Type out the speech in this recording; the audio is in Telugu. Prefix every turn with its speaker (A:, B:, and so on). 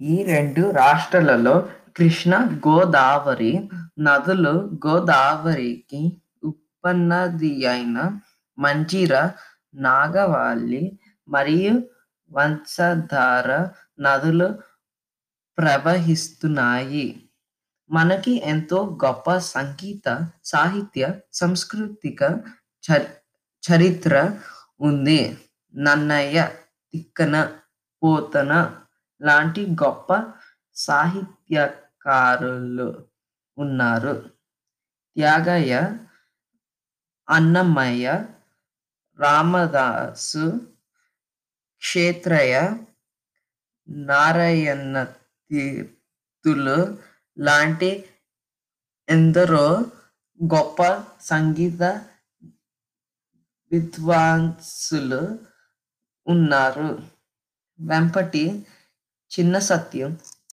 A: ఈ రెండు రాష్ట్రాలలో కృష్ణ గోదావరి నదులు గోదావరికి ఉపనదియైన మంజీర నాగవల్లి మరియు వంశధార నదులు ప్రవహిస్తున్నాయి. మనకి ఎంతో గొప్ప సంగీత సాహిత్య సాంస్కృతిక చరి చరిత్ర ఉంది. నన్నయ్య తిక్కన పోతన లాంటి గొప్ప సాహిత్యకారులు ఉన్నారు. త్యాగయ్య అన్నమయ్య రామదాసు క్షేత్రయ్య నారాయణ తీర్థులు లాంటి ఎందరో గొప్ప సంగీత విద్వాంసులు ఉన్నారు. వెంపటి చిన్న సత్యం